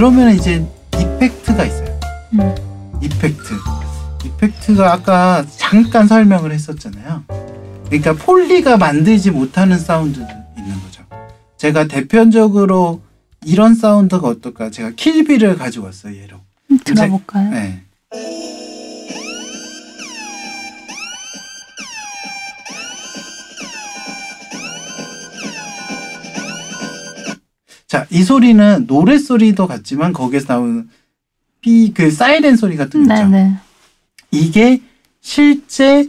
그러면 이제 이펙트가 있어요. 음. 이펙트. 이펙트가 아까 잠깐 설명을 했었잖아요. 그러니까 폴리가 만들지 못하는 사운드도 있는 거죠. 제가 대표적으로 이런 사운드가 어떨까? 제가 킬비를 가지고 왔어요, 얘로. 음, 들어볼까요? 네. 자, 이 소리는 노래 소리도 같지만 거기에서 나오는 삐 그 사이렌 소리 같은 거 있죠. 네네. 이게 실제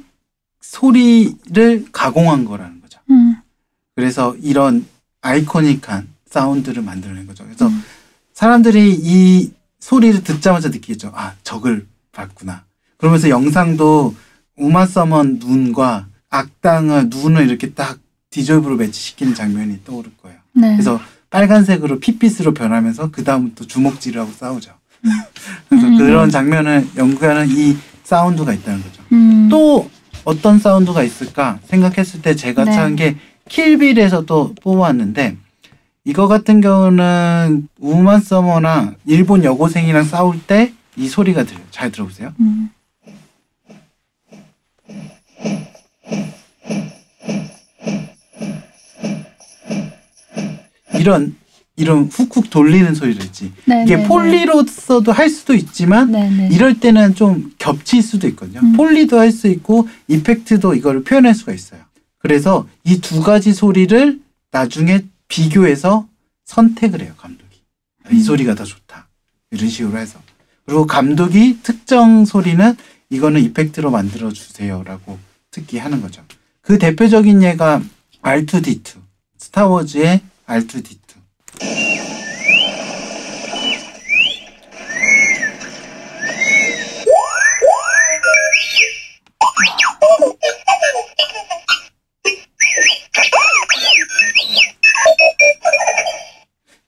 소리를 가공한 거라는 거죠. 음. 그래서 이런 아이코닉한 사운드를 만들어낸 거죠. 그래서 음. 사람들이 이 소리를 듣자마자 느끼겠죠. 아, 적을 봤구나. 그러면서 영상도 우마 서먼 눈과 악당의 눈을 이렇게 딱 디졸브로 매치시키는 장면이 떠오를 거예요. 네. 그래서 빨간색으로 핏빛으로 변하면서 그 다음부터 주먹질하고 싸우죠. 그래서 음. 그런 장면을 연구하는 이 사운드가 있다는 거죠. 음. 또 어떤 사운드가 있을까 생각했을 때 제가 네. 찾은 게 킬빌에서 또 뽑아왔는데 이거 같은 경우는 우마 서머나 일본 여고생이랑 싸울 때 이 소리가 들려요. 잘 들어보세요. 음. 이런 이런 훅훅 돌리는 소리를 있지. 네, 이게 네, 폴리로서도 할 수도 있지만 네, 네. 이럴 때는 좀 겹칠 수도 있거든요. 음. 폴리도 할 수 있고 이펙트도 이거를 표현할 수가 있어요. 그래서 이 두 가지 소리를 나중에 비교해서 선택을 해요, 감독이. 이 음. 소리가 더 좋다. 이런 식으로 해서. 그리고 감독이 특정 소리는 이거는 이펙트로 만들어 주세요라고 특기 하는 거죠. 그 대표적인 예가 R2D2. 스타워즈의 R2D2.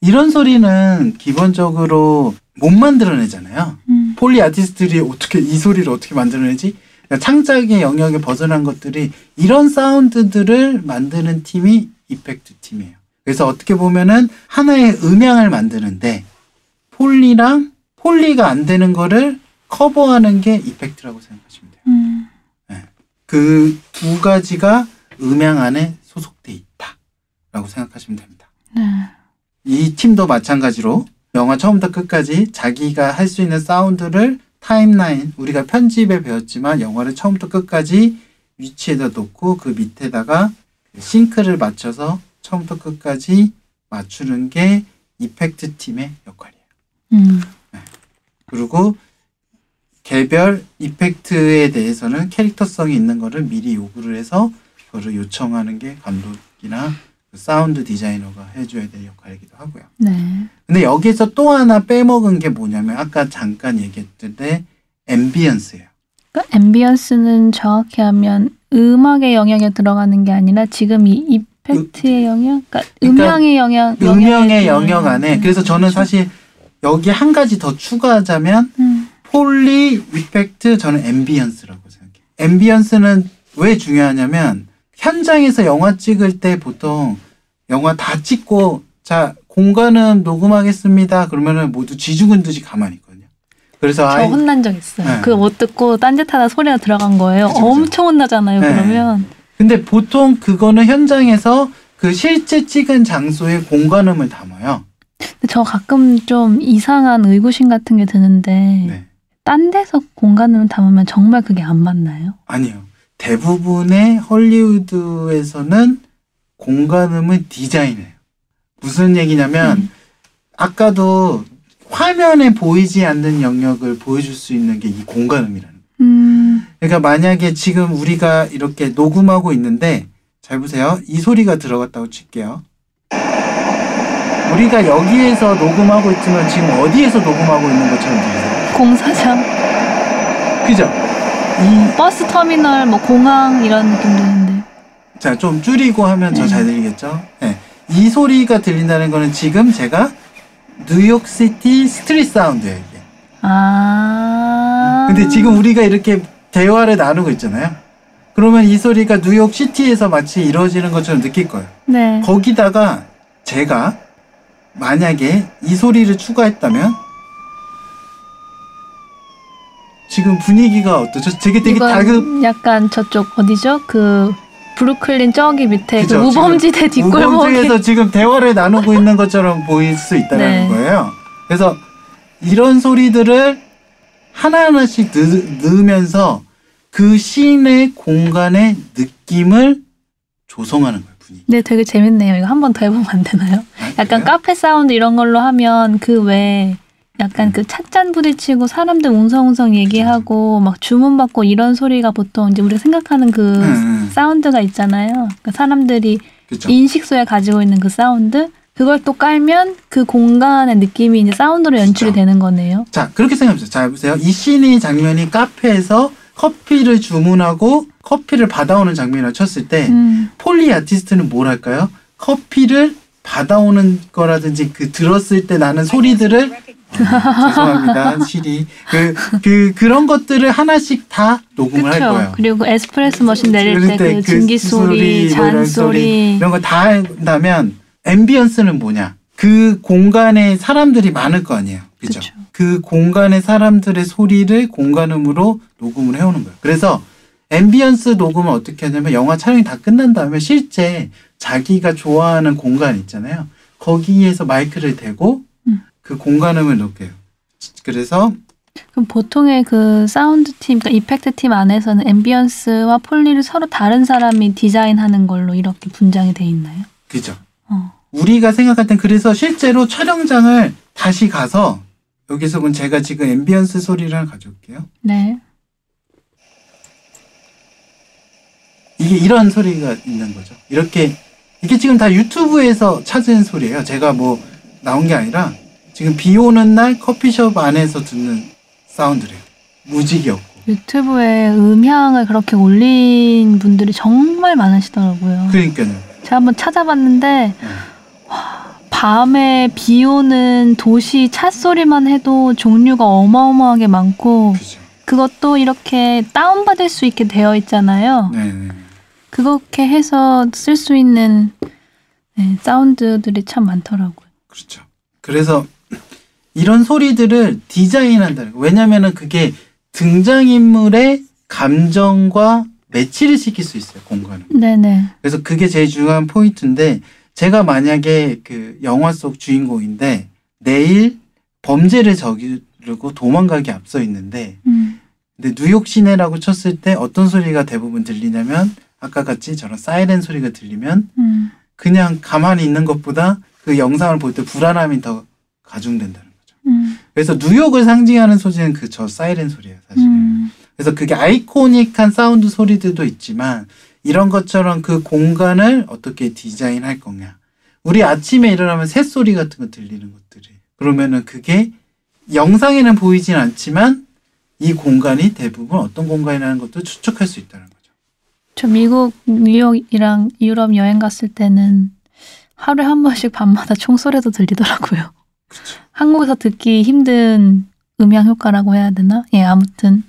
이런 소리는 기본적으로 못 만들어내잖아요. 음. 폴리 아티스트들이 어떻게 이 소리를 어떻게 만들어내지? 그러니까 창작의 영역에 벗어난 것들이 이런 사운드들을 만드는 팀이 이펙트 팀이에요. 그래서 어떻게 보면은 하나의 음향을 만드는데 폴리랑 폴리가 안 되는 거를 커버하는 게 이펙트라고 생각하시면 돼요. 음. 그두 가지가 음향 안에 소속돼 있다라고 생각하시면 됩니다. 네. 이 팀도 마찬가지로 영화 처음부터 끝까지 자기가 할 수 있는 사운드를 타임라인 우리가 편집에 배웠지만 영화를 처음부터 끝까지 위치에다 놓고 그 밑에다가 싱크를 맞춰서 처음부터 끝까지 맞추는 게 이펙트 팀의 역할이에요. 음. 그리고 개별 이펙트에 대해서는 캐릭터성이 있는 거를 미리 요구를 해서 그거를 요청하는 게 감독이나 그 사운드 디자이너가 해줘야 될 역할이기도 하고요. 네. 근데 여기서 또 하나 빼먹은 게 뭐냐면 아까 잠깐 얘기했는데 ambience예요. 그러니까 ambience는 정확히 하면 음악의 영역에 들어가는 게 아니라 지금 이 effect의 영역, 그러니까, 그러니까 음향의 영역에 영역 들어가는 안에 게 그래서 저는. 사실 여기 한 가지 더 추가하자면 음. foley effect 저는 ambience라고 생각해요. ambience는 왜 중요하냐면 현장에서 영화 찍을 때 보통 영화 다 찍고 자 공간은 녹음하겠습니다. 그러면은 모두 쥐죽은 듯이 가만히 있거든요. 그래서 저 아이 혼난 적 있어요. 네. 그거 못 듣고 딴짓하다 소리가 들어간 거예요. 그죠. 엄청 혼나잖아요. 네. 그러면 근데 보통 그거는 현장에서 그 실제 찍은 장소에 공간음을 담아요. 근데 저 가끔 좀 이상한 의구심 같은 게 드는데 네. 딴 데서 공간을 담으면 정말 그게 안 맞나요? 아니요. 대부분의 헐리우드에서는 공간음을 디자인해요. 무슨 얘기냐면 음. 아까도 화면에 보이지 않는 영역을 보여줄 수 있는 게 이 공간음이라는 거예요. 음, 그러니까 만약에 지금 우리가 이렇게 녹음하고 있는데 잘 보세요. 이 소리가 들어갔다고 칠게요. 우리가 여기에서 녹음하고 있지만 지금 어디에서 녹음하고 있는 것처럼 들리세요? 공사장, 그죠? 이 버스 터미널, 뭐 공항 이런 느낌 드는데. 자, 좀 줄이고 하면 더 잘 들리겠죠? 네. 이 소리가 들린다는 거는 지금 제가 New York City street sound예요, 이게. 아. 근데 지금 우리가 이렇게 대화를 나누고 있잖아요. 그러면 이 소리가 뉴욕 시티에서 마치 이루어지는 것처럼 느낄 거예요. 네. 거기다가 제가 만약에 이 소리를 추가했다면 지금 분위기가 어떠죠? 되게 되게 다급 약간 저쪽 어디죠? 그 브루클린 저기 밑에 그 우범지대 뒷골목에 우범지에서 지금 대화를 나누고 있는 것처럼 보일 수 있다는 네. 거예요. 그래서 이런 소리들을 하나하나씩 넣, 넣으면서 그 씬의 공간의 느낌을 조성하는 거예요. 분위기. 네, 되게 재밌네요. 이거 한 번 더 해보면 안 되나요? 아, 약간 그래요? 카페 사운드 이런 걸로 하면 그 외에 약간 그 찻잔 부딪히고 사람들 웅성웅성 얘기하고 막 주문받고 이런 소리가 보통 이제 우리가 생각하는 그 응, 응. 사운드가 있잖아요. 그러니까 사람들이 그죠. 인식 속에 가지고 있는 그 사운드 그걸 또 깔면 그 공간의 느낌이 이제 사운드로 연출이 그쵸. 되는 거네요. 자, 그렇게 생각해보세요. 자, 보세요. 이 씬이 장면이 카페에서 커피를 주문하고 커피를 받아오는 장면이라고 쳤을 때 음, foley artist는 뭘 할까요? 커피를 받아오는 거라든지 그 들었을 때 나는 소리들을 아, 죄송합니다 시리 그, 그 그런 것들을 하나씩 다 녹음을 할 그렇죠. 거예요. 그리고 에스프레소 머신 내릴 때 그 증기 소리, 뭐 잔 소리, 이런 거 다 한다면 ambience는 뭐냐? 그 공간에 사람들이 많을 거 아니에요. 그죠? 그쵸. 그 공간의 사람들의 소리를 공간음으로 녹음을 해오는 거예요. 그래서 ambience 녹음을 어떻게 하냐면 영화 촬영이 다 끝난 다음에 실제 자기가 좋아하는 공간 있잖아요. 거기에서 마이크를 대고 음. 그 공간음을 녹여요. 그래서 그럼 보통의 그 사운드 팀, 그러니까 effect 팀 안에서는 ambience와 foley를 서로 다른 사람이 디자인하는 걸로 이렇게 분장이 돼 있나요? 그죠. 어. 우리가 생각할 땐 그래서 실제로 촬영장을 다시 가서 여기서 본 제가 지금 ambience 소리를 하나 가져올게요. 네. 이게 이런 소리가 있는 거죠. 이렇게 이게 지금 다 유튜브에서 찾은 소리예요. 제가 뭐 나온 게 아니라 지금 비 오는 날 커피숍 안에서 듣는 사운드래요. 무직이었고. 유튜브에 음향을 그렇게 올린 분들이 정말 많으시더라고요. 그러니까요. 제가 한번 찾아봤는데 네. 와, 밤에 비 오는 도시 차 소리만 해도 종류가 어마어마하게 많고 그죠. 그것도 이렇게 다운받을 수 있게 되어 있잖아요. 네네. 그렇게 해서 쓸 수 있는 네, 사운드들이 참 많더라고요. 그렇죠. 그래서 이런 소리들을 디자인한다는 거. 왜냐면은 그게 등장인물의 감정과 매치를 시킬 수 있어요, 공간을. 네네. 그래서 그게 제일 중요한 포인트인데 제가 만약에 그 영화 속 주인공인데 내일 범죄를 저지르고 도망가기 앞서 있는데 음, 근데 뉴욕 시내라고 쳤을 때 어떤 소리가 대부분 들리냐면 아까 같이 저런 사이렌 소리가 들리면 음, 그냥 가만히 있는 것보다 그 영상을 볼 때 불안함이 더 가중된다는 거죠. 음, 그래서 뉴욕을 상징하는 소리는 그 저 사이렌 소리예요, 사실. 음, 그래서 그게 아이코닉한 사운드 소리들도 있지만 이런 것처럼 그 공간을 어떻게 디자인할 거냐. 우리 아침에 일어나면 새소리 같은 거 들리는 것들이. 그러면은 그게 영상에는 보이진 않지만 이 공간이 대부분 어떤 공간이라는 것도 추측할 수 있다는 거죠. 저 미국 뉴욕이랑 유럽 여행 갔을 때는 하루에 한 번씩 밤마다 총소리도 들리더라고요. 그렇죠. 한국에서 듣기 힘든 음향 효과라고 해야 되나? 예, 아무튼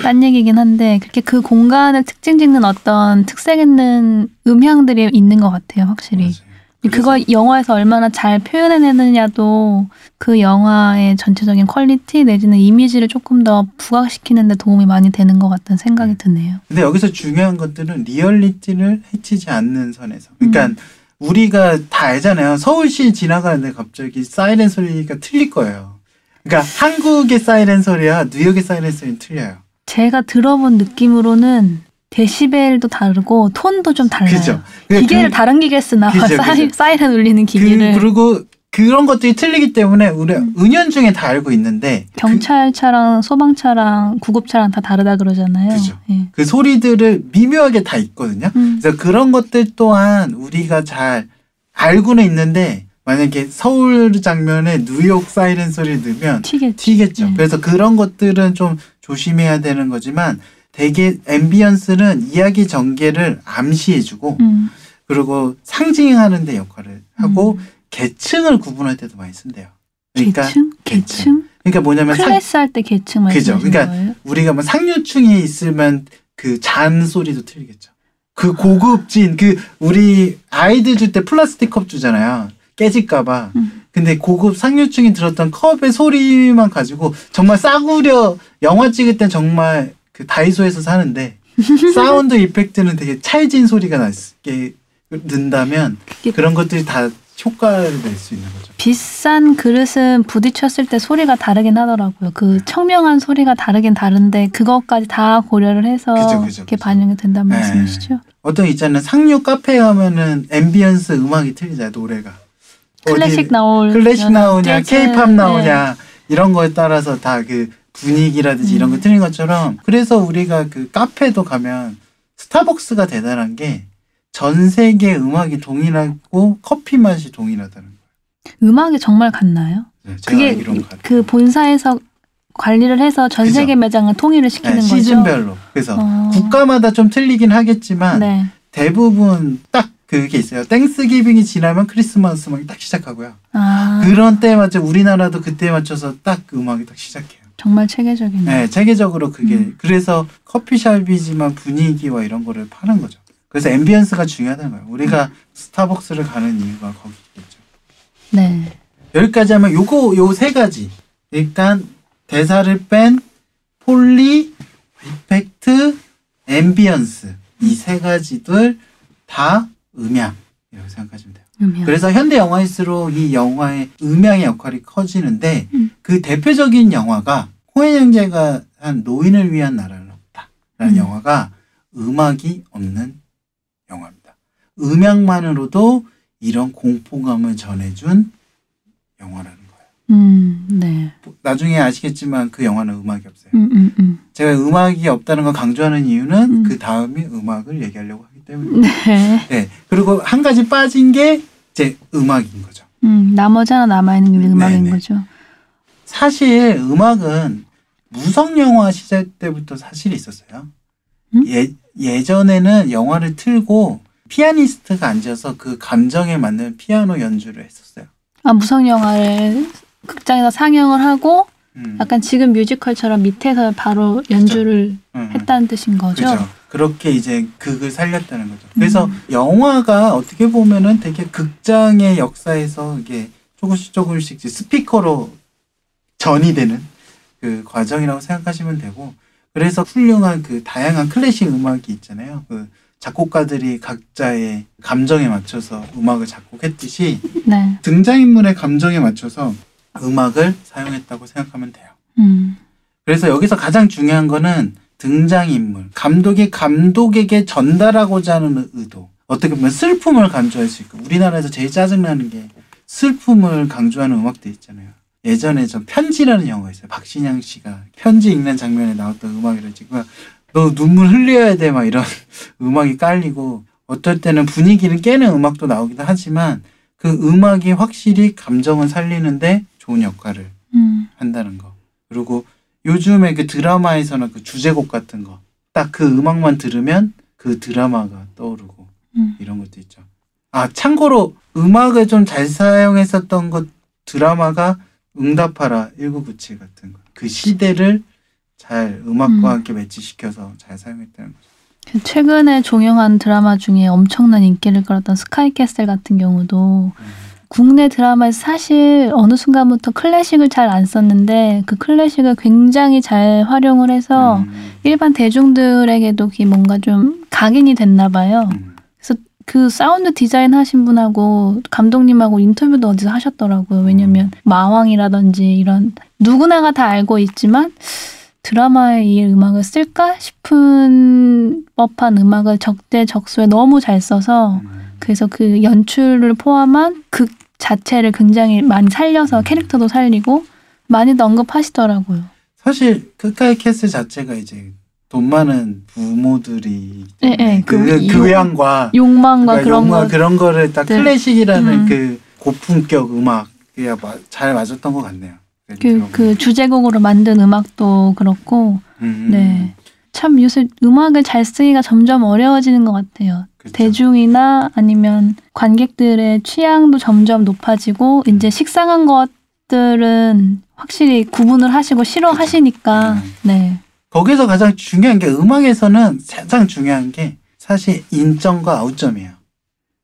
딴 얘기긴 한데 그렇게 그 공간을 특징 짓는 어떤 특색 있는 음향들이 있는 것 같아요, 확실히. 맞아요. 그거 영화에서 얼마나 잘 표현해내느냐도 그 영화의 전체적인 퀄리티 내지는 이미지를 조금 더 부각시키는데 도움이 많이 되는 것 같다는 생각이 드네요. 근데 여기서 중요한 것들은 리얼리티를 해치지 않는 선에서. 그러니까 음. 우리가 다 알잖아요. 서울시 지나가는데 갑자기 사이렌 소리가 틀릴 거예요. 그러니까 한국의 사이렌 소리와 뉴욕의 사이렌 소리는 틀려요. 제가 들어본 느낌으로는 데시벨도 다르고 톤도 좀 달라요. 그죠? 기계를 그, 다른 기계 쓰나 봐. 사이. 사이렌 울리는 기계를. 그, 그리고 그런 것들이 틀리기 때문에 우리 음. 은연중에 다 알고 있는데 그, 경찰차랑 소방차랑 구급차랑 다 다르다 그러잖아요. 그죠. 예. 그 소리들을 미묘하게 다 있거든요. 음, 그래서 그런 것들 또한 우리가 잘 알고는 있는데 만약에 서울 장면에 뉴욕 사이렌 소리를 넣으면 튀겠지. 튀겠죠. 네. 그래서 그런 것들은 좀 조심해야 되는 거지만 되게 앰비언스는 이야기 전개를 암시해주고 음, 그리고 상징하는 데 역할을 하고 계층을 구분할 때도 많이 쓴대요. 그러니까 계층? 계층? 그러니까 뭐냐면 상, 클래스 할 때 계층. 말씀하시는 그러니까 거예요? 우리가 뭐 상류층에 있으면 그 잔 소리도 틀리겠죠. 그 고급진 그 우리 아이들 줄 때 플라스틱 컵 주잖아요. 깨질까봐 음. 근데 고급 상류층이 들었던 컵의 소리만 가지고 정말 싸구려 영화 찍을 땐 정말 그 다이소에서 사는데 sound effect는 되게 찰진 소리가 나게 는다면 그런 것들이 다 효과를 낼 수 있는 거죠. 비싼 그릇은 부딪혔을 때 소리가 다르긴 하더라고요. 그 청명한 소리가 다르긴 다른데 그것까지 다 고려를 해서 이렇게. 반영이 된다는 네. 말씀이시죠? 어떤 있잖아요. 상류 카페 가면은 ambience 음악이 틀리잖아요. 노래가. 클래식 나올 클래식 나오냐, 케이팝 네. 나오냐 이런 거에 따라서 다 그 분위기라든지 이런 거 음. 틀린 것처럼 그래서 우리가 그 카페도 가면 스타벅스가 대단한 게 전 세계 음악이 동일하고 커피 맛이 동일하다는 음악이 정말 같나요? 거예요. 제가 그게. 그 본사에서 관리를 해서 전 그죠. 세계 매장을 통일을 시키는 네, 거죠. 시즌별로. 그래서 어. 국가마다 좀 틀리긴 하겠지만 네. 대부분 딱 그게 있어요. 땡스기빙이 지나면 크리스마스 음악이 딱 시작하고요. 아 그런 때에 맞춰 우리나라도 그때에 맞춰서 딱 그 음악이 딱 시작해요. 정말 체계적이네. 네, 체계적으로 그게 음. 그래서 커피숍이지만 분위기와 이런 거를 파는 거죠. 그래서 ambience가 중요하다는 거예요. 우리가 스타벅스를 가는 이유가 거기겠죠. 네. 여기까지 하면 요거 요 세 가지 일단 대사를 뺀 foley, effect, ambience 이 세 가지들 다 음향이라고 생각하시면 돼요. 음향. 그래서 현대 영화일수록 이 영화의 음향의 역할이 커지는데 음. 그 대표적인 영화가 코엔 형제가 한 노인을 위한 나라는 없다라는 음. 영화가 음악이 없는 영화입니다. 음향만으로도 이런 공포감을 전해준 영화라는 거예요. 음, 네. 나중에 아시겠지만 그 영화는 음악이 없어요. 음, 음, 음. 제가 음악이 없다는 걸 강조하는 이유는 음. 그 다음이 음악을 얘기하려고 때문에. 네. 네. 그리고 한 가지 빠진 게 이제 음악인 거죠. 음, 나머지 하나 남아있는 게 음악인 네네. 거죠. 사실 음악은 무성 영화 시절 때부터 사실 있었어요. 음? 예, 예전에는 영화를 틀고 피아니스트가 앉아서 그 감정에 맞는 피아노 연주를 했었어요. 아, 무성 영화를 극장에서 상영을 하고 음, 약간 지금 뮤지컬처럼 밑에서 바로 연주를 음, 했다는 뜻인 거죠. 그죠. 그렇게 이제 극을 살렸다는 거죠. 그래서 음. 영화가 어떻게 보면은 되게 극장의 역사에서 이게 조금씩 조금씩 이제 스피커로 전이 되는 그 과정이라고 생각하시면 되고 그래서 훌륭한 그 다양한 클래식 음악이 있잖아요. 그 작곡가들이 각자의 감정에 맞춰서 음악을 작곡했듯이 네. 등장인물의 감정에 맞춰서 음악을 사용했다고 생각하면 돼요. 음. 그래서 여기서 가장 중요한 거는 등장인물, 감독이 감독에게 전달하고자 하는 의도. 어떻게 보면 슬픔을 강조할 수 있고 우리나라에서 제일 짜증나는 게 슬픔을 강조하는 음악들 있잖아요. 예전에 저 편지라는 영화 있어요. 박신양 씨가 편지 읽는 장면에 나왔던 음악이라지. 너 눈물 흘려야 돼 막 이런 음악이 깔리고 어떨 때는 분위기를 깨는 음악도 나오기도 하지만 그 음악이 확실히 감정을 살리는데 좋은 역할을 음. 한다는 거. 그리고 요즘에 그 드라마에서는 그 주제곡 같은 거. 딱 그 음악만 들으면 그 드라마가 떠오르고 음. 이런 것도 있죠. 아, 참고로 음악을 좀 잘 사용했었던 것 드라마가 응답하라 1997 같은 거. 그 시대를 잘 음악과 음. 함께 매치시켜서 잘 사용했다는 거죠. 그 최근에 종영한 드라마 중에 엄청난 인기를 끌었던 스카이캐슬 같은 경우도 음. 국내 드라마에서 사실 어느 순간부터 클래식을 잘 안 썼는데 그 클래식을 굉장히 잘 활용을 해서 음, 일반 대중들에게도 뭔가 좀 각인이 됐나 봐요. 음. 그 사운드 디자인 하신 분하고 감독님하고 인터뷰도 어디서 하셨더라고요. 왜냐면 마왕이라든지 이런 누구나가 다 알고 있지만 드라마에 이 음악을 쓸까 싶은 법한 음악을 적재적소에 너무 잘 써서 음. 그래서 그 연출을 포함한 극 자체를 굉장히 많이 살려서 캐릭터도 살리고 많이도 언급하시더라고요. 사실 스카이 캐슬 자체가 이제 돈 많은 부모들이 예, 예, 그, 그 그, 교양과 욕망과 그러니까 그런 거 그런 거를 딱 네. 클래식이라는 음. 그 고품격 음악이 마- 잘 맞았던 것 같네요. 그, 그 주제곡으로 만든 음악도 그렇고 음, 네. 참 요새 음악을 잘 쓰기가 점점 어려워지는 것 같아요. 그쵸. 대중이나 아니면 관객들의 취향도 점점 높아지고 이제 식상한 것들은 확실히 구분을 하시고 싫어하시니까 음. 네. 거기서 가장 중요한 게 음악에서는 가장 중요한 게 사실 인점과 아웃점이에요.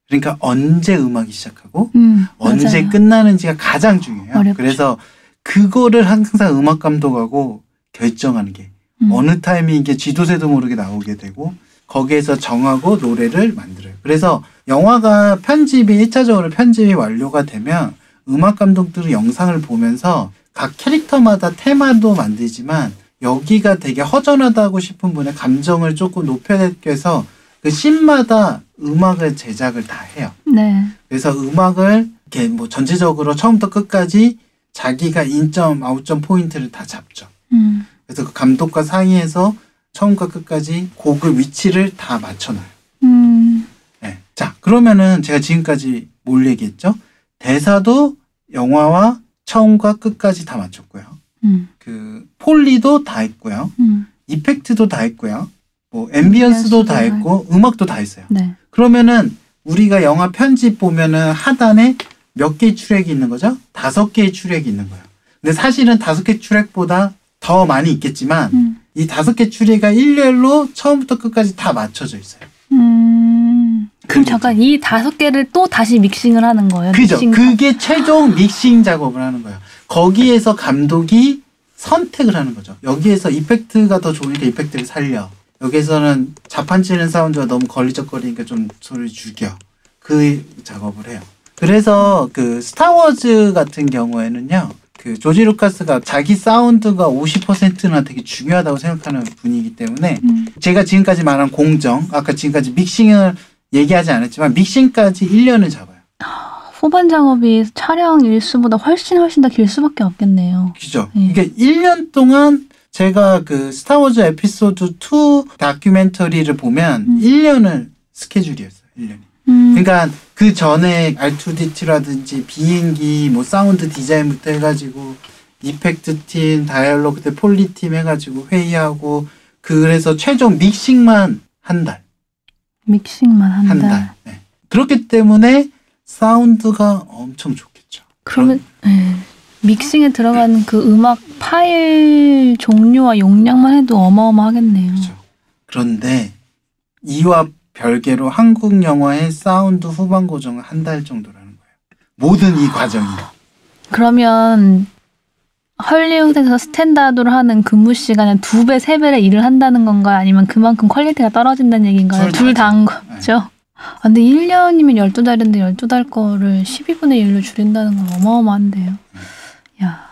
그러니까 언제 음악이 시작하고 음, 언제 맞아요. 끝나는지가 가장 중요해요. 어렵죠. 그래서 그거를 항상 음악 감독하고 결정하는 게 음. 어느 타이밍 이게 쥐도새도 모르게 나오게 되고 거기에서 정하고 노래를 만들어요. 그래서 영화가 편집이 1차적으로 편집이 완료가 되면 음악 감독들은 영상을 보면서 각 캐릭터마다 테마도 만들지만 여기가 되게 허전하다고 싶은 분의 감정을 조금 높여내기 위해서 그 씬마다 음악을 제작을 다 해요. 네. 그래서 음악을 이렇게 뭐 전체적으로 처음부터 끝까지 자기가 인점, 아웃점 포인트를 다 잡죠. 음. 그래서 그 감독과 상의해서 처음과 끝까지 곡의 위치를 다 맞춰놔요. 음. 네. 자, 그러면은 제가 지금까지 뭘 얘기했죠? 대사도 영화와 처음과 끝까지 다 맞췄고요. 음. 그 foley도 다 했고요. 음. effect도 다 했고요. 뭐 ambience도 다 했고 음악도 다 했어요. 네. 그러면은 우리가 영화 편집 보면은 하단에 몇 개의 트랙이 있는 거죠? 다섯 개의 트랙이 있는 거예요. 근데 사실은 다섯 개 트랙보다 더 많이 있겠지만 음. 이 다섯 개 트랙가 일렬로 처음부터 끝까지 다 맞춰져 있어요. 음. 그럼 잠깐 이 다섯 개를 또 다시 믹싱을 하는 거예요? 그죠? 믹싱 그게 최종 믹싱 작업을 하는 거예요. 거기에서 감독이 선택을 하는 거죠. 여기에서 이펙트가 더 좋으니까 이펙트를 살려. 여기에서는 자판 치는 사운드가 너무 걸리적거리니까 좀 소리를 죽여. 그 작업을 해요. 그래서 그 스타워즈 같은 경우에는요. 그 조지 루카스가 자기 사운드가 50%나 되게 중요하다고 생각하는 분이기 때문에 음. 제가 지금까지 말한 공정, 아까 지금까지 믹싱을 얘기하지 않았지만 믹싱까지 1년을 잡아요. 후반 작업이 촬영 일수보다 훨씬 훨씬 더 길 수밖에 없겠네요. 그죠? 네. 이게 1년 동안 제가 그 스타워즈 에피소드 2 다큐멘터리를 보면 음. 1년을 스케줄이었어요. 1년이. 음. 그러니까 그 전에 R2D2라든지 비행기 뭐 사운드 디자인부터 해가지고 effect 팀, dialogue 그 때 foley 팀 해가지고 회의하고 그래서 최종 믹싱만 한 달. 믹싱만 한 한 달. 달. 네. 그렇기 때문에 사운드가 엄청 좋겠죠. 그러면 예. 믹싱에 들어가는 그 음악 파일 종류와 용량만 해도 어마어마하겠네요. 그렇죠. 그런데 이와 별개로 한국 영화의 사운드 후반 고정은 한달 정도라는 거예요. 모든 이 과정이. 그러면 헐리우드에서 standard로 하는 근무 시간은 두 배, 세 배를 일을 한다는 건가요? 아니면 그만큼 퀄리티가 떨어진다는 얘기인가요? 둘 다죠. 거죠. 아, 근데 1년이면 12달인데 12달 거를 12분의 1로 줄인다는 건 어마어마한데요. 야.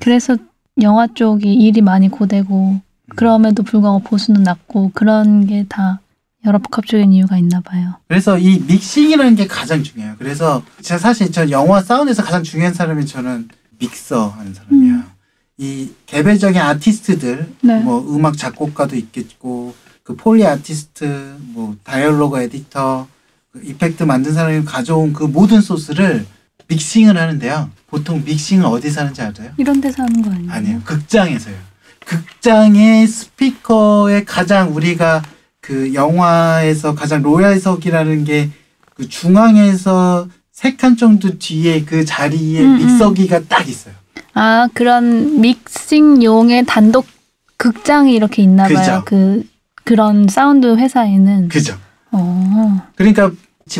그래서 영화 쪽이 일이 많이 고되고 그럼에도 불구하고 보수는 낮고 그런 게 다 여러 복합적인 이유가 있나 봐요. 그래서 이 믹싱이라는 게 가장 중요해요. 그래서 제가 사실 저 영화 사운드에서 가장 중요한 사람이 저는 믹서 하는 사람이야. 음. 이 개별적인 아티스트들, 네. 뭐 음악 작곡가도 있겠고, 그 foley artist, 뭐 dialogue editor, 그 effect 만든 사람이 가져온 그 모든 소스를 믹싱을 하는데요. 보통 믹싱을 어디서 하는지 알아요? 이런 데서 하는 거 아니에요? 아니에요. 극장에서요. 극장의 스피커에 가장 우리가 그 영화에서 가장 로얄석이라는 게 그 중앙에서 세 칸 정도 뒤에 그 자리에 음, 음. 믹서기가 딱 있어요. 아 그런 믹싱용의 단독 극장이 이렇게 있나 그죠. 봐요. 그 그런 사운드 회사에는. 그죠? 어. 그러니까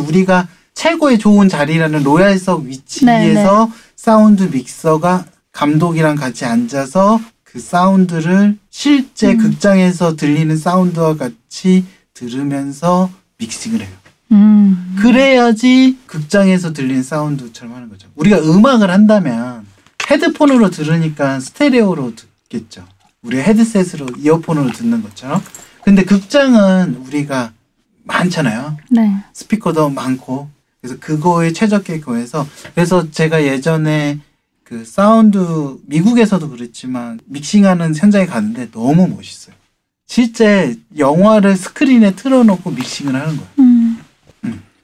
우리가 최고의 좋은 자리라는 로얄석 위치에서 네, 사운드 믹서가 감독이랑 같이 앉아서 그 사운드를 실제 음. 극장에서 들리는 사운드와 같이 들으면서 믹싱을 해요. 음. 그래야지 극장에서 들리는 사운드처럼 하는 거죠. 우리가 음악을 한다면 헤드폰으로 들으니까 스테레오로 듣겠죠. 우리 헤드셋으로 이어폰으로 듣는 것처럼. 근데 극장은 우리가 많잖아요. 네. 스피커도 많고. 그래서 그거에 최적의 거에서 그래서 제가 예전에 그 사운드 미국에서도 그랬지만 믹싱하는 현장에 갔는데 너무 멋있어요. 실제 영화를 스크린에 틀어놓고 믹싱을 하는 거예요. 음.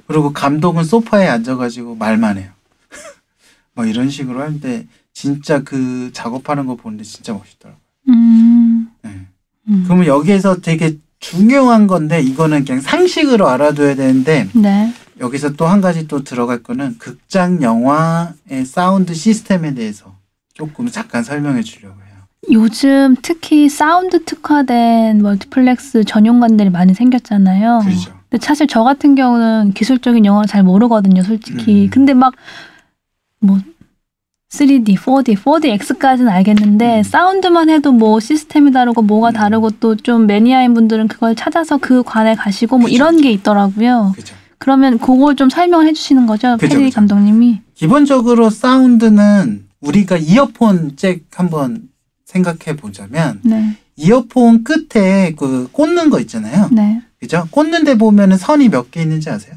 그리고 감독은 소파에 앉아가지고 말만 해요. 뭐 이런 식으로 하는데 진짜 그 작업하는 거 보는데 진짜 멋있더라고요. 음. 네. 음. 그러면 여기에서 되게 중요한 건데 이거는 그냥 상식으로 알아둬야 되는데 네. 여기서 또 한 가지 또 들어갈 거는 극장 영화의 사운드 시스템에 대해서 조금 잠깐 설명해 주려고 해요. 요즘 특히 사운드 특화된 멀티플렉스 전용관들이 많이 생겼잖아요. 그렇죠. 근데 사실 저 같은 경우는 기술적인 용어를 잘 모르거든요, 솔직히. 음. 근데 막 뭐 3D, 4D, 4DX까지는 알겠는데 음. 사운드만 해도 뭐 시스템이 다르고 뭐가 다르고 또 좀 매니아인 분들은 그걸 찾아서 그 관에 가시고 뭐 그죠. 이런 게 있더라고요. 그죠. 그러면 그걸 좀 설명을 해주시는 거죠, 그죠, 페리 그죠. 감독님이. 기본적으로 사운드는 우리가 이어폰 잭 한번 생각해 보자면 네, 이어폰 끝에 그 꽂는 거 있잖아요. 네. 그죠? 꽂는 데 보면은 선이 몇 개 있는지 아세요?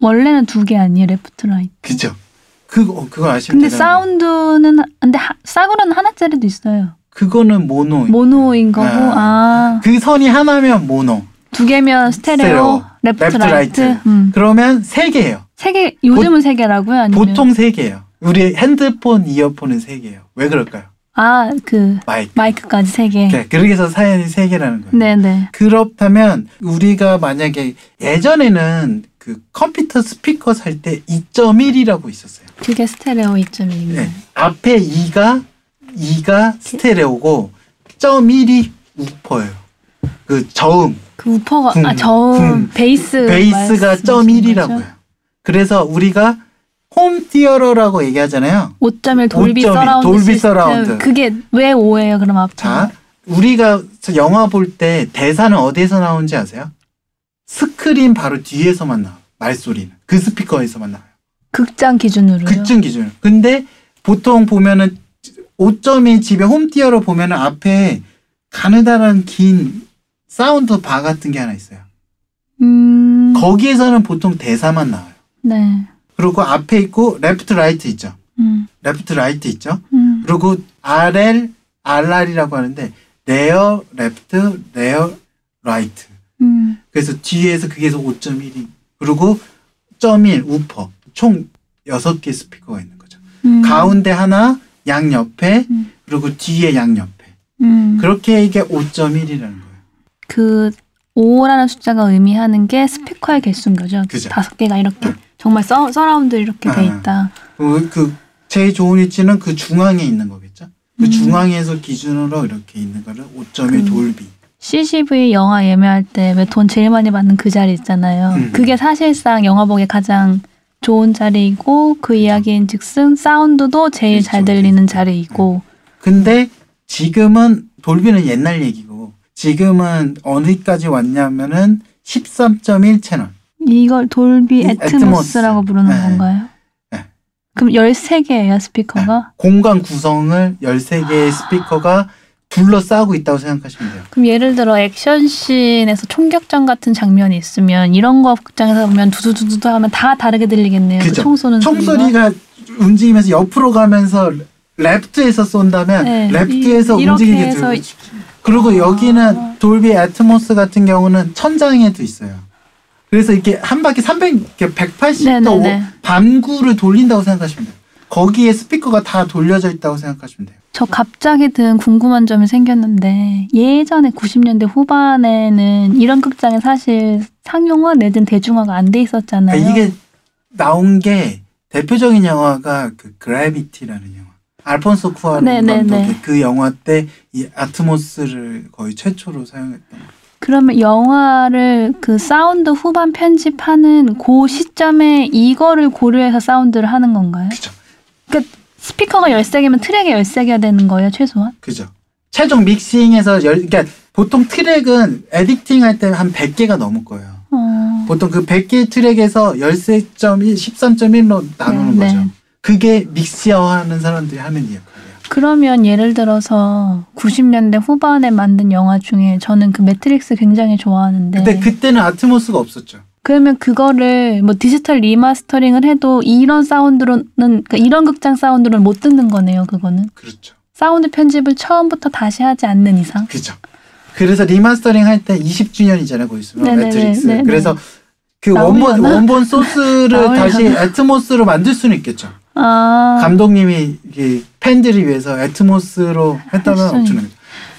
원래는 두 개 아니에요, left right. 그죠? 그거 그거 아시면 근데. 사운드는 근데 하, 싸구려는 하나짜리도 있어요. 그거는 모노. 모노인 거고 아. 아. 그 선이 하나면 모노. 두 개면 스테레오, left, left, right. right. 음. 그러면 세 개예요. 세 개, 요즘은 세 개라고요? 아니면? 보통 세 개예요. 우리 핸드폰 이어폰은 세 개예요. 왜 그럴까요? 아, 그, 마이크. 마이크까지 세 개. 네, 그래서 선이 세 개라는 거예요. 네 네. 그렇다면 우리가 만약에 예전에는 그 컴퓨터 스피커 살 때 2.1이라고 있었어요. 그게 스테레오 2.1입니다. 네. 앞에 2가 2가 스테레오고 0.1이 우퍼예요. 그 저음 그 우퍼가, 쿵, 아, 저음, 쿵. 베이스. 베이스가 말씀하시는 0.1이라고요. 거죠? 그래서 우리가 home theater라고 얘기하잖아요. 5.1 돌비 5.1 서라운드. 돌비. 서라운드. 그게 왜 5예요, 그럼 앞에? 자, 우리가 영화 볼 때 대사는 어디에서 나오는지 아세요? 스크린 바로 뒤에서만 나와. 말소리는 그 스피커에서만 나와요. 극장 기준으로요. 극장 기준. 근데 보통 보면은 5.1 집에 home theater로 보면은 앞에 가느다란 긴 사운드 바 같은 게 하나 있어요. 음. 거기에서는 보통 대사만 나와요. 네. 그리고 앞에 있고 left right 있죠. 음. left right 있죠. 음. 그리고 RL, RR이라고 하는데 rear, left, rear, right. 음. 그래서 뒤에서 그게서 5.1이 그리고 0.1 우퍼 총 6개 스피커가 있는 거죠. 음. 가운데 하나, 양 옆에 음. 그리고 뒤에 양 옆에. 음. 그렇게 이게 5.1이라는 거예요. 그 5라는 숫자가 의미하는 게 스피커의 개수인 거죠. 그죠. 다섯 개가 이렇게 네. 정말 서, 서라운드 이렇게 돼 아. 있다. 그, 그 제일 좋은 위치는 그 중앙에 있는 거겠죠. 그 음. 중앙에서 기준으로 이렇게 있는 거를 5.1 그- 돌비. CGV 영화 예매할 때 왜 돈 제일 많이 받는 그 자리 있잖아요. 음. 그게 사실상 영화 보기 가장 좋은 자리이고 그 이야기인 즉슨 사운드도 제일 잘 그렇죠. 들리는 자리이고 근데 지금은 돌비는 옛날 얘기고 지금은 어디까지 왔냐면은 13.1 채널. 이걸 돌비 이 애트모스라고 애트모스. 부르는 네. 건가요? 네. 그럼 13개예요, 스피커가? 공간 구성을 13개의 스피커가 둘러싸고 있다고 생각하시면 돼요. 그럼 예를 들어 액션씬에서 총격전 같은 장면이 있으면 이런 거 극장에서 보면 두두두두 하면 다 다르게 들리겠네요. 그 그죠. 총 쏘는 소리가. 총소리가 움직이면서 옆으로 가면서 레프트에서 쏜다면 네, 레프트에서 이- 움직이게 들고 그리고 아. 여기는 돌비 애트모스 같은 경우는 천장에도 있어요. 그래서 이렇게 한 바퀴 300, 이렇게 180도 네네네. 반구를 돌린다고 생각하시면 돼요. 거기에 스피커가 다 돌려져 있다고 생각하시면 돼요. 저 갑자기 든 궁금한 점이 생겼는데 예전에 90년대 후반에는 이런 극장에 사실 상용화 내든 대중화가 안 돼 있었잖아요. 그러니까 이게 나온 게 대표적인 영화가 그 그래비티라는 영화. 알폰소 쿠아론 네네네. 감독의 그 영화 때 이 아트모스를 거의 최초로 사용했던 거. 그러면 영화를 그 사운드 후반 편집하는 그 시점에 이거를 고려해서 사운드를 하는 건가요? 그죠. 그러니까 스피커가 13개면 트랙이 13개가 되는 거예요, 최소한? 그죠. 최종 믹싱에서 열, 그러니까 보통 트랙은 editing 할 때 한 100개가 넘을 거예요. 어. 보통 그 100개 트랙에서 13.1, 13.1로 나누는 네, 거죠. 네. 그게 믹싱 하는 사람들이 하는 역할이에요. 그러면 예를 들어서 90년대 후반에 만든 영화 중에 저는 그 매트릭스 굉장히 좋아하는데 근데 그때는 아트모스가 없었죠. 그러면 그거를 뭐 디지털 remastering을 해도 이런 사운드로는 그러니까 이런 극장 사운드로는 못 듣는 거네요. 그거는 그렇죠. 사운드 편집을 처음부터 다시 하지 않는 이상. 그죠. 그래서 리마스터링 할 때 20주년이잖아요, 곧 있으면 네네네, 매트릭스. 네네. 그래서 그 원본 나오려나? 원본 소스를? 다시 애트모스로 만들 수는 있겠죠. 아, 감독님이 팬들을 위해서 애트모스로 했다면 할 수는 엄청나죠.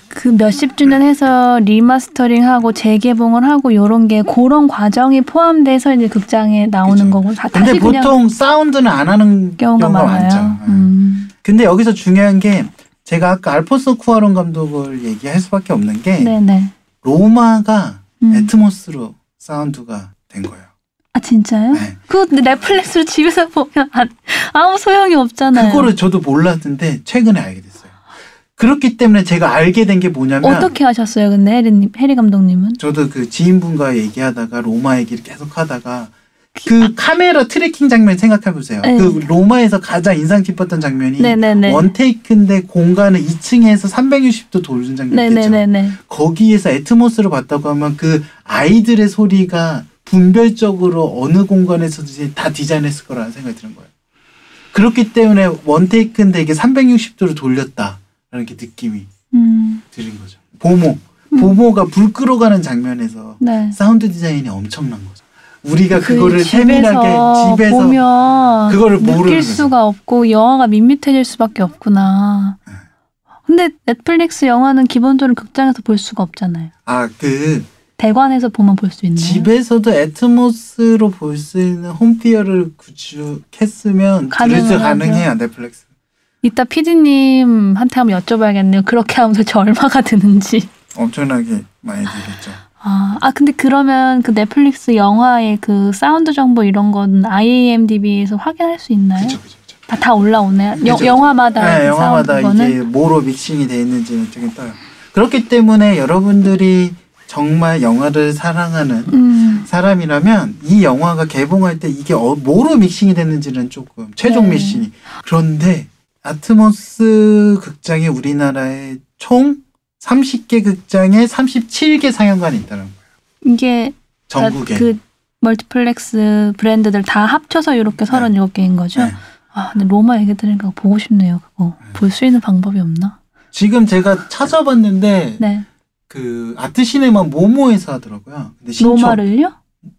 그 몇십 주년 해서 remastering하고 재개봉을 하고 요런 게 그런 과정이 포함돼서 이제 극장에 나오는 그죠. 거고 다, 근데 보통 사운드는 안 하는 경우가 경우가, 많아요. 음. 근데 여기서 중요한 게 제가 아까 알폰소 쿠아론 감독을 얘기할 수밖에 없는 게 네네. 로마가 음. 애트모스로 사운드가 된 거예요. 아 진짜요? 네. 그거 근데 넷플릭스로 집에서 보면 안- 아무 소용이 없잖아요. 그거를 저도 몰랐는데 최근에 알게 됐어요. 그렇기 때문에 제가 알게 된 게 뭐냐면 어떻게 하셨어요? 근데 해리님, 해리 감독님은? 저도 그 지인분과 얘기하다가 로마 얘기를 계속 하다가 그 카메라 tracking 장면 생각해 보세요. 네. 그 로마에서 가장 인상 깊었던 장면이 네네네. one take인데 공간을 2층에서 360도 도는 장면 있죠. 네네네네. 거기에서 애트모스를 봤다고 하면 그 아이들의 소리가 분별적으로 어느 공간에서든지 다 디자인했을 거라는 생각이 드는 거예요. 그렇기 때문에 원테이크인데 이게 360도로 돌렸다라는 게 느낌이 음, 드는 거죠. 보모. 음. 보모가 불 끌어가는 장면에서 네. 사운드 디자인이 엄청난 거죠. 우리가 그 그거를 세밀하게 집에서 보면 그거를 모르는 느낄 거죠. 수가 없고 영화가 밋밋해질 수밖에 없구나. 네. 근데 넷플릭스 영화는 기본적으로 극장에서 볼 수가 없잖아요. 아 그 대관에서 보면 볼 수 있나요? 집에서도 애트모스로 볼 수 있는 홈티어를 구축했으면 하죠. 가능해요 넷플릭스. 이따 PD님한테 한번 여쭤봐야겠네요. 그렇게 하면 도대체 얼마가 드는지. 엄청나게 많이 들겠죠. 아, 아 근데 그러면 그 넷플릭스 영화의 그 사운드 정보 이런 건 IMDb에서 확인할 수 있나요? 그쵸 그쵸 그쵸. 다, 다 올라오나요? 여. 영화마다 네, 그 영화마다 거는? 뭐로 믹싱이 돼 있는지는 되게 떠요. 그렇기 때문에 여러분들이 정말 영화를 사랑하는 음, 사람이라면 이 영화가 개봉할 때 이게 어, 뭐로 믹싱이 됐는지는 조금 최종 네. 믹싱이 그런데 아트모스 극장이 우리나라에 총 30개 극장에 37개 상영관이 있다는 거예요. 이게 전국에. 그 멀티플렉스 브랜드들 다 합쳐서 이렇게 37개인 거죠? 네. 아, 근데 로마 얘기 들으니까 보고 싶네요, 그거. 네. 볼수 있는 방법이 없나? 지금 제가 찾아봤는데 네. 그 아트 시네마 모모에서 하더라고요. 근데 로마를요?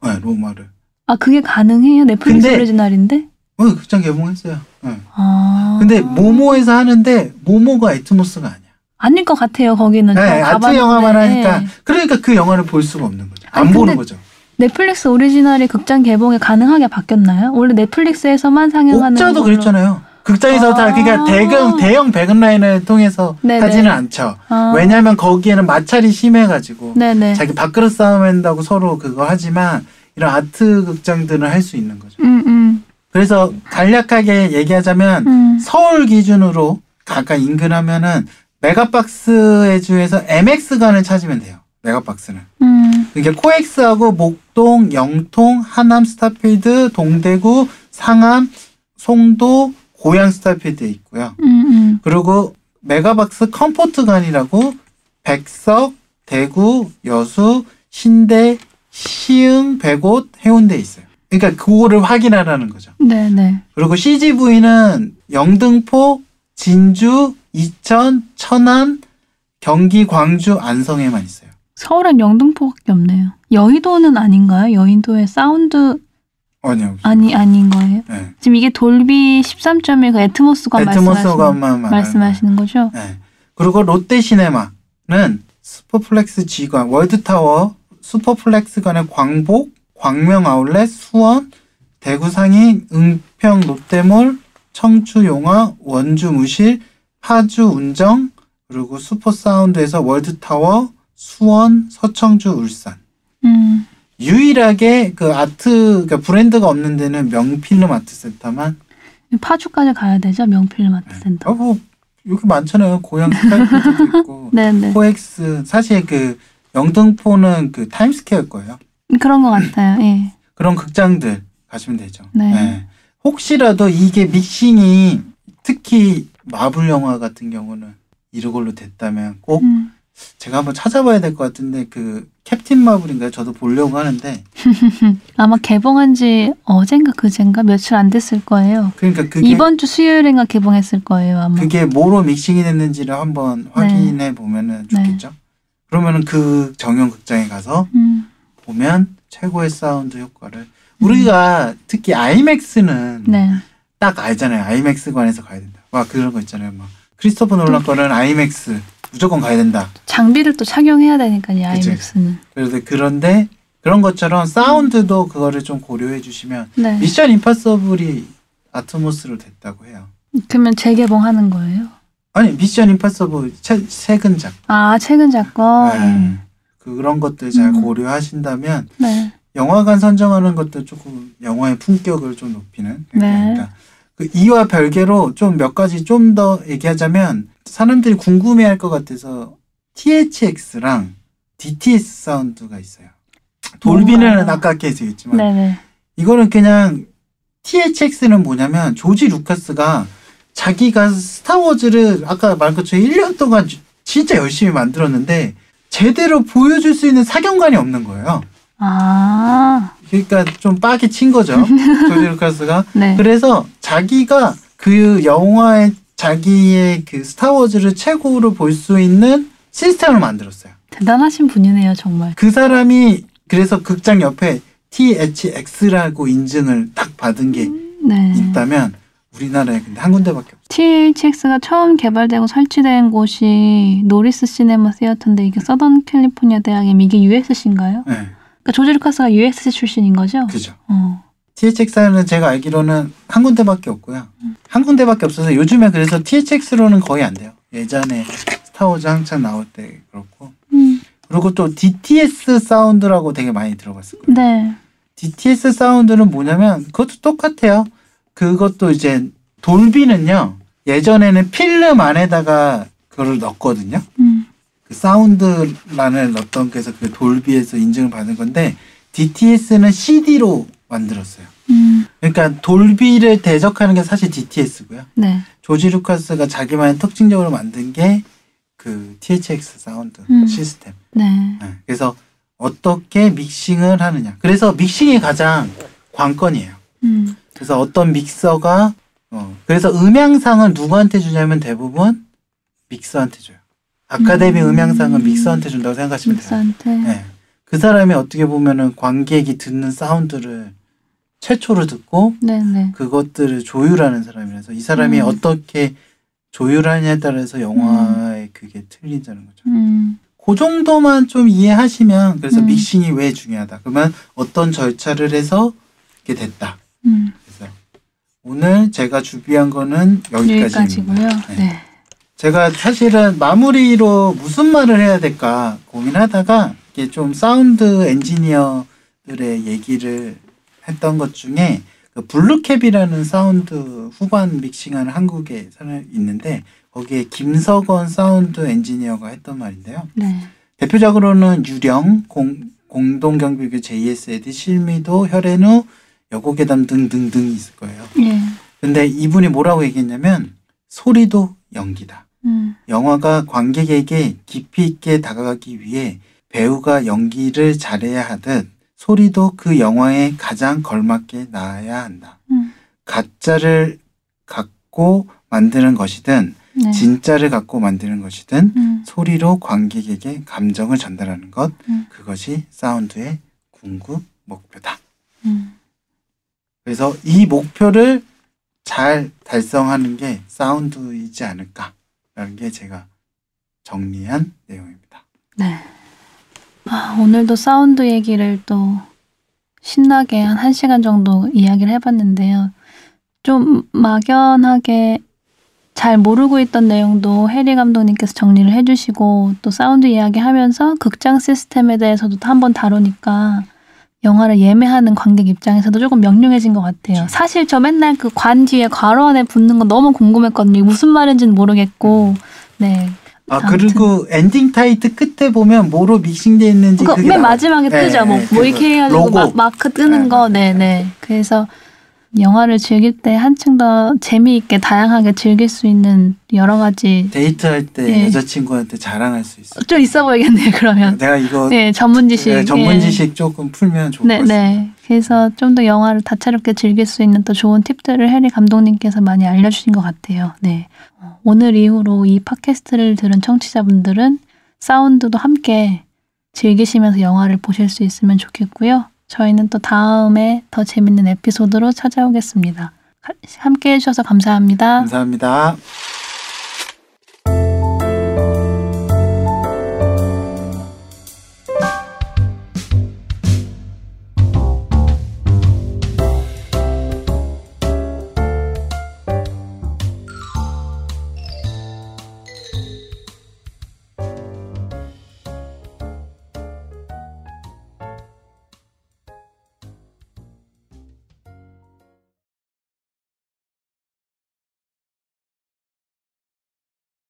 네, 로마를. 아, 그게 가능해요? 넷플릭스 근데- 오리지널인데? 어, 극장 개봉했어요. 네. 아. 근데 모모에서 하는데 모모가 애트모스가 아니야. 아닐 것 같아요, 거기는. 네, 저 아트. 영화만 하니까 그러니까 그 영화를 볼 수가 없는 거죠. 안 아니, 보는 거죠. 넷플릭스 오리지널이 극장 개봉에 가능하게 바뀌었나요? 원래 넷플릭스에서만 상영하는 옥자도 걸로. 그랬잖아요. 극장에서 아. 다 그러니까 대형 대형 배급라인을 통해서 네네. 하지는 않죠. 아. 왜냐하면 거기에는 마찰이 심해가지고 네네. 자기 밥그릇 싸움한다고 서로 그거 하지만 이런 아트 극장들은 할 수 있는 거죠. 음, 음, 그래서 간략하게 얘기하자면 음. 서울 기준으로 각각 언급하면은 메가박스의 중에서 MX관을 찾으면 돼요. 메가박스는. 음. 이게 코엑스하고 목동, 영통, 하남 스타필드, 동대구, 상암, 송도, 고양 스타필드에 있고요. 음, 음. 그리고 메가박스 컴포트관이라고 백석, 대구, 여수, 신대, 시흥, 배곧, 해운대에 있어요. 그러니까 그거를 확인하라는 거죠. 네네. 그리고 CGV는 영등포, 진주, 이천, 천안, 경기, 광주, 안성에만 있어요. 서울엔 영등포밖에 없네요. 여의도는 아닌가요? 여의도의 사운드 아니요. 아니 아닌 거예요? 네. 지금 이게 돌비 13.1그 애트모스관 말씀하시는, 말하는 말씀하시는 거죠? 네. 그리고 롯데시네마는 슈퍼플렉스 G관, 월드타워, 슈퍼플렉스관의 광복, 광명 아울렛, 수원, 대구 상인, 은평 롯데몰, 청주 용암, 원주 무실, 파주 운정, 그리고 슈퍼사운드에서 월드타워, 수원, 서청주 울산. 음. 유일하게 그 아트, 그러니까 브랜드가 없는 데는 명필름 아트센터만. 파주까지 가야 되죠? 명필름 아트센터. 아, 뭐, 여기 많잖아요. 고양 스타필드 있고. 네네. 코엑스 사실 그 영등포는 그 타임스퀘어 거예요. 그런 것 같아요. 예. 그런 극장들 가시면 되죠. 네. 혹시라도 이게 믹싱이 특히 마블 영화 같은 경우는 이걸로 됐다면 꼭 음. 제가 한번 찾아봐야 될 것 같은데 그 캡틴 마블인가요? 저도 보려고 하는데 아마 개봉한 지 어젠가 그젠가 며칠 안 됐을 거예요. 그러니까 그게 이번 주 수요일인가 개봉했을 거예요, 아마. 그게 뭐로 믹싱이 됐는지를 한번 확인해 보면은 네. 좋겠죠. 그러면은 그 정형 극장에 가서 음. 보면 최고의 사운드 효과를 우리가 특히 아이맥스는 네. 딱 알잖아요. 아이맥스관에서 가야 된다. 막 그런 거 있잖아요. 막 크리스토퍼 놀란 거는 아이맥스 무조건 가야 된다. 장비를 또 착용해야 되니까요, 아이맥스는. 그래서 그런데 그런 것처럼 사운드도 그거를 좀 고려해 주시면 네. 미션 임파서블이 아트모스로 됐다고 해요. 그러면 재개봉하는 거예요? 아니 미션 임파서블 최, 최근작 아, 최근 작건. 네. 그런 것들 잘 음. 고려하신다면 네. 영화관 선정하는 것도 조금 영화의 품격을 좀 높이는 네. 그러니까 그 이와 별개로 좀 몇 가지 좀 더 얘기하자면 사람들이 궁금해할 것 같아서 THX랑 DTS 사운드가 있어요. 돌비는? 아까 얘기했지만 네네. 이거는 그냥 THX는 뭐냐면 조지 루카스가 자기가 스타워즈를 아까 말한 것처럼 1년 동안 주- 진짜 열심히 만들었는데 제대로 보여줄 수 있는 사경관이 없는 거예요. 아, 그러니까 좀 빡이 친 거죠. 조지 루카스가. 네. 그래서 자기가 그 영화의 자기의 그 스타워즈를 최고로 볼 수 있는 시스템을 만들었어요. 대단하신 분이네요, 정말. 그 사람이 그래서 극장 옆에 THX라고 인증을 딱 받은 게 네. 있다면 우리나라에 근데 한 군데밖에 없어요. THX가 처음 개발되고 설치된 곳이 노리스 시네마 시어터인데 이게 서던 캘리포니아 대학의 이게 USC인가요? 네, 그러니까 조지 루카스가 USC 출신인 거죠? 그죠. 어. THX는 제가 알기로는 한 군데밖에 없고요. 한 군데밖에 없어서 요즘에 그래서 THX로는 거의 안 돼요. 예전에 스타워즈 한창 나올 때 그렇고 음. 그리고 또 DTS 사운드라고 되게 많이 들어봤을 거예요. 네. DTS 사운드는 뭐냐면 그것도 똑같아요. 그것도 이제 돌비는요. 예전에는 필름 안에다가 그걸 넣었거든요. 음. 그 사운드란을 넣었던 그래서 그 돌비에서 인증을 받은 건데 DTS는 CD로 만들었어요. 음. 그러니까 돌비를 대적하는 게 사실 DTS고요. 네. 조지 루카스가 자기만의 특징적으로 만든 게 그 THX 사운드 음. 시스템. 네. 네, 그래서 어떻게 믹싱을 하느냐. 그래서 믹싱이 가장 관건이에요. 음. 그래서 어떤 믹서가 어, 그래서 음향상은 누구한테 주냐면 대부분 믹서한테 줘요. 아카데미 음. 음향상은 믹서한테 준다고 생각하시면 돼요. 믹스한테. 네. 그 사람이 어떻게 보면은 관객이 듣는 사운드를 최초로 듣고 네네. 그것들을 조율하는 사람이라서 이 사람이 음. 어떻게 조율하냐에 따라서 영화의 그게 틀린다는 거죠. 음. 그 정도만 좀 이해하시면 그래서 음. 믹싱이 왜 중요하다. 그러면 어떤 절차를 해서 이게 됐다. 음. 그래서 오늘 제가 준비한 거는 여기까지입니다. 여기까지고요. 네. 네. 제가 사실은 마무리로 무슨 말을 해야 될까 고민하다가 이게 좀 사운드 엔지니어들의 얘기를 했던 것 중에 그 블루캡이라는 사운드 후반 믹싱하는 한국에 사람 있는데 거기에 김석원 사운드 엔지니어가 했던 말인데요. 네. 대표적으로는 유령, 공, 공동경비구역 JSA, 실미도, 혈의 누, 여고괴담 등등등 있을 거예요. 예. 근데 이분이 뭐라고 얘기했냐면 소리도 연기다. 음. 영화가 관객에게 깊이 있게 다가가기 위해 배우가 연기를 잘해야 하듯 소리도 그 영화에 가장 걸맞게 나와야 한다. 음. 가짜를 갖고 만드는 것이든 네. 진짜를 갖고 만드는 것이든 음. 소리로 관객에게 감정을 전달하는 것 음. 그것이 사운드의 궁극 목표다. 음. 그래서 이 목표를 잘 달성하는 게 사운드이지 않을까 라는 게 제가 정리한 내용입니다. 네. 아, 오늘도 사운드 얘기를 또 신나게 한 1시간 정도 이야기를 해봤는데요. 좀 막연하게 잘 모르고 있던 내용도 해리 감독님께서 정리를 해주시고 또 사운드 이야기 하면서 극장 시스템에 대해서도 한 번 다루니까 영화를 예매하는 관객 입장에서도 조금 명료해진 것 같아요. 그렇죠. 사실 저 맨날 그 관 뒤에 괄호 안에 붙는 거 너무 궁금했거든요. 무슨 말인지는 모르겠고. 네. 아 아무튼. 그리고 엔딩 타이틀 끝에 보면 뭐로 믹싱돼 있는지 그거 그게 맨 나와요. 마지막에 네, 뜨죠. 뭐, 네, 뭐 그거. 이렇게 해가지고. 마, 마크 뜨는 네, 거. 네네. 그래서 영화를 즐길 때 한층 더 재미있게 다양하게 즐길 수 있는 여러 가지 데이트할 때 네. 여자친구한테 자랑할 수 있어. 좀 있어 보이겠네요. 그러면. 내가 이거 네, 전문 지식. 네, 전문 예. 지식 조금 풀면 좋을 네, 것 같습니다. 네. 그래서 좀 더 영화를 다채롭게 즐길 수 있는 또 좋은 팁들을 해리 감독님께서 많이 알려주신 것 같아요. 네. 어, 오늘 이후로 이 팟캐스트를 들은 청취자분들은 사운드도 함께 즐기시면서 영화를 보실 수 있으면 좋겠고요. 저희는 또 다음에 더 재밌는 에피소드로 찾아오겠습니다. 함께 해주셔서 감사합니다. 감사합니다.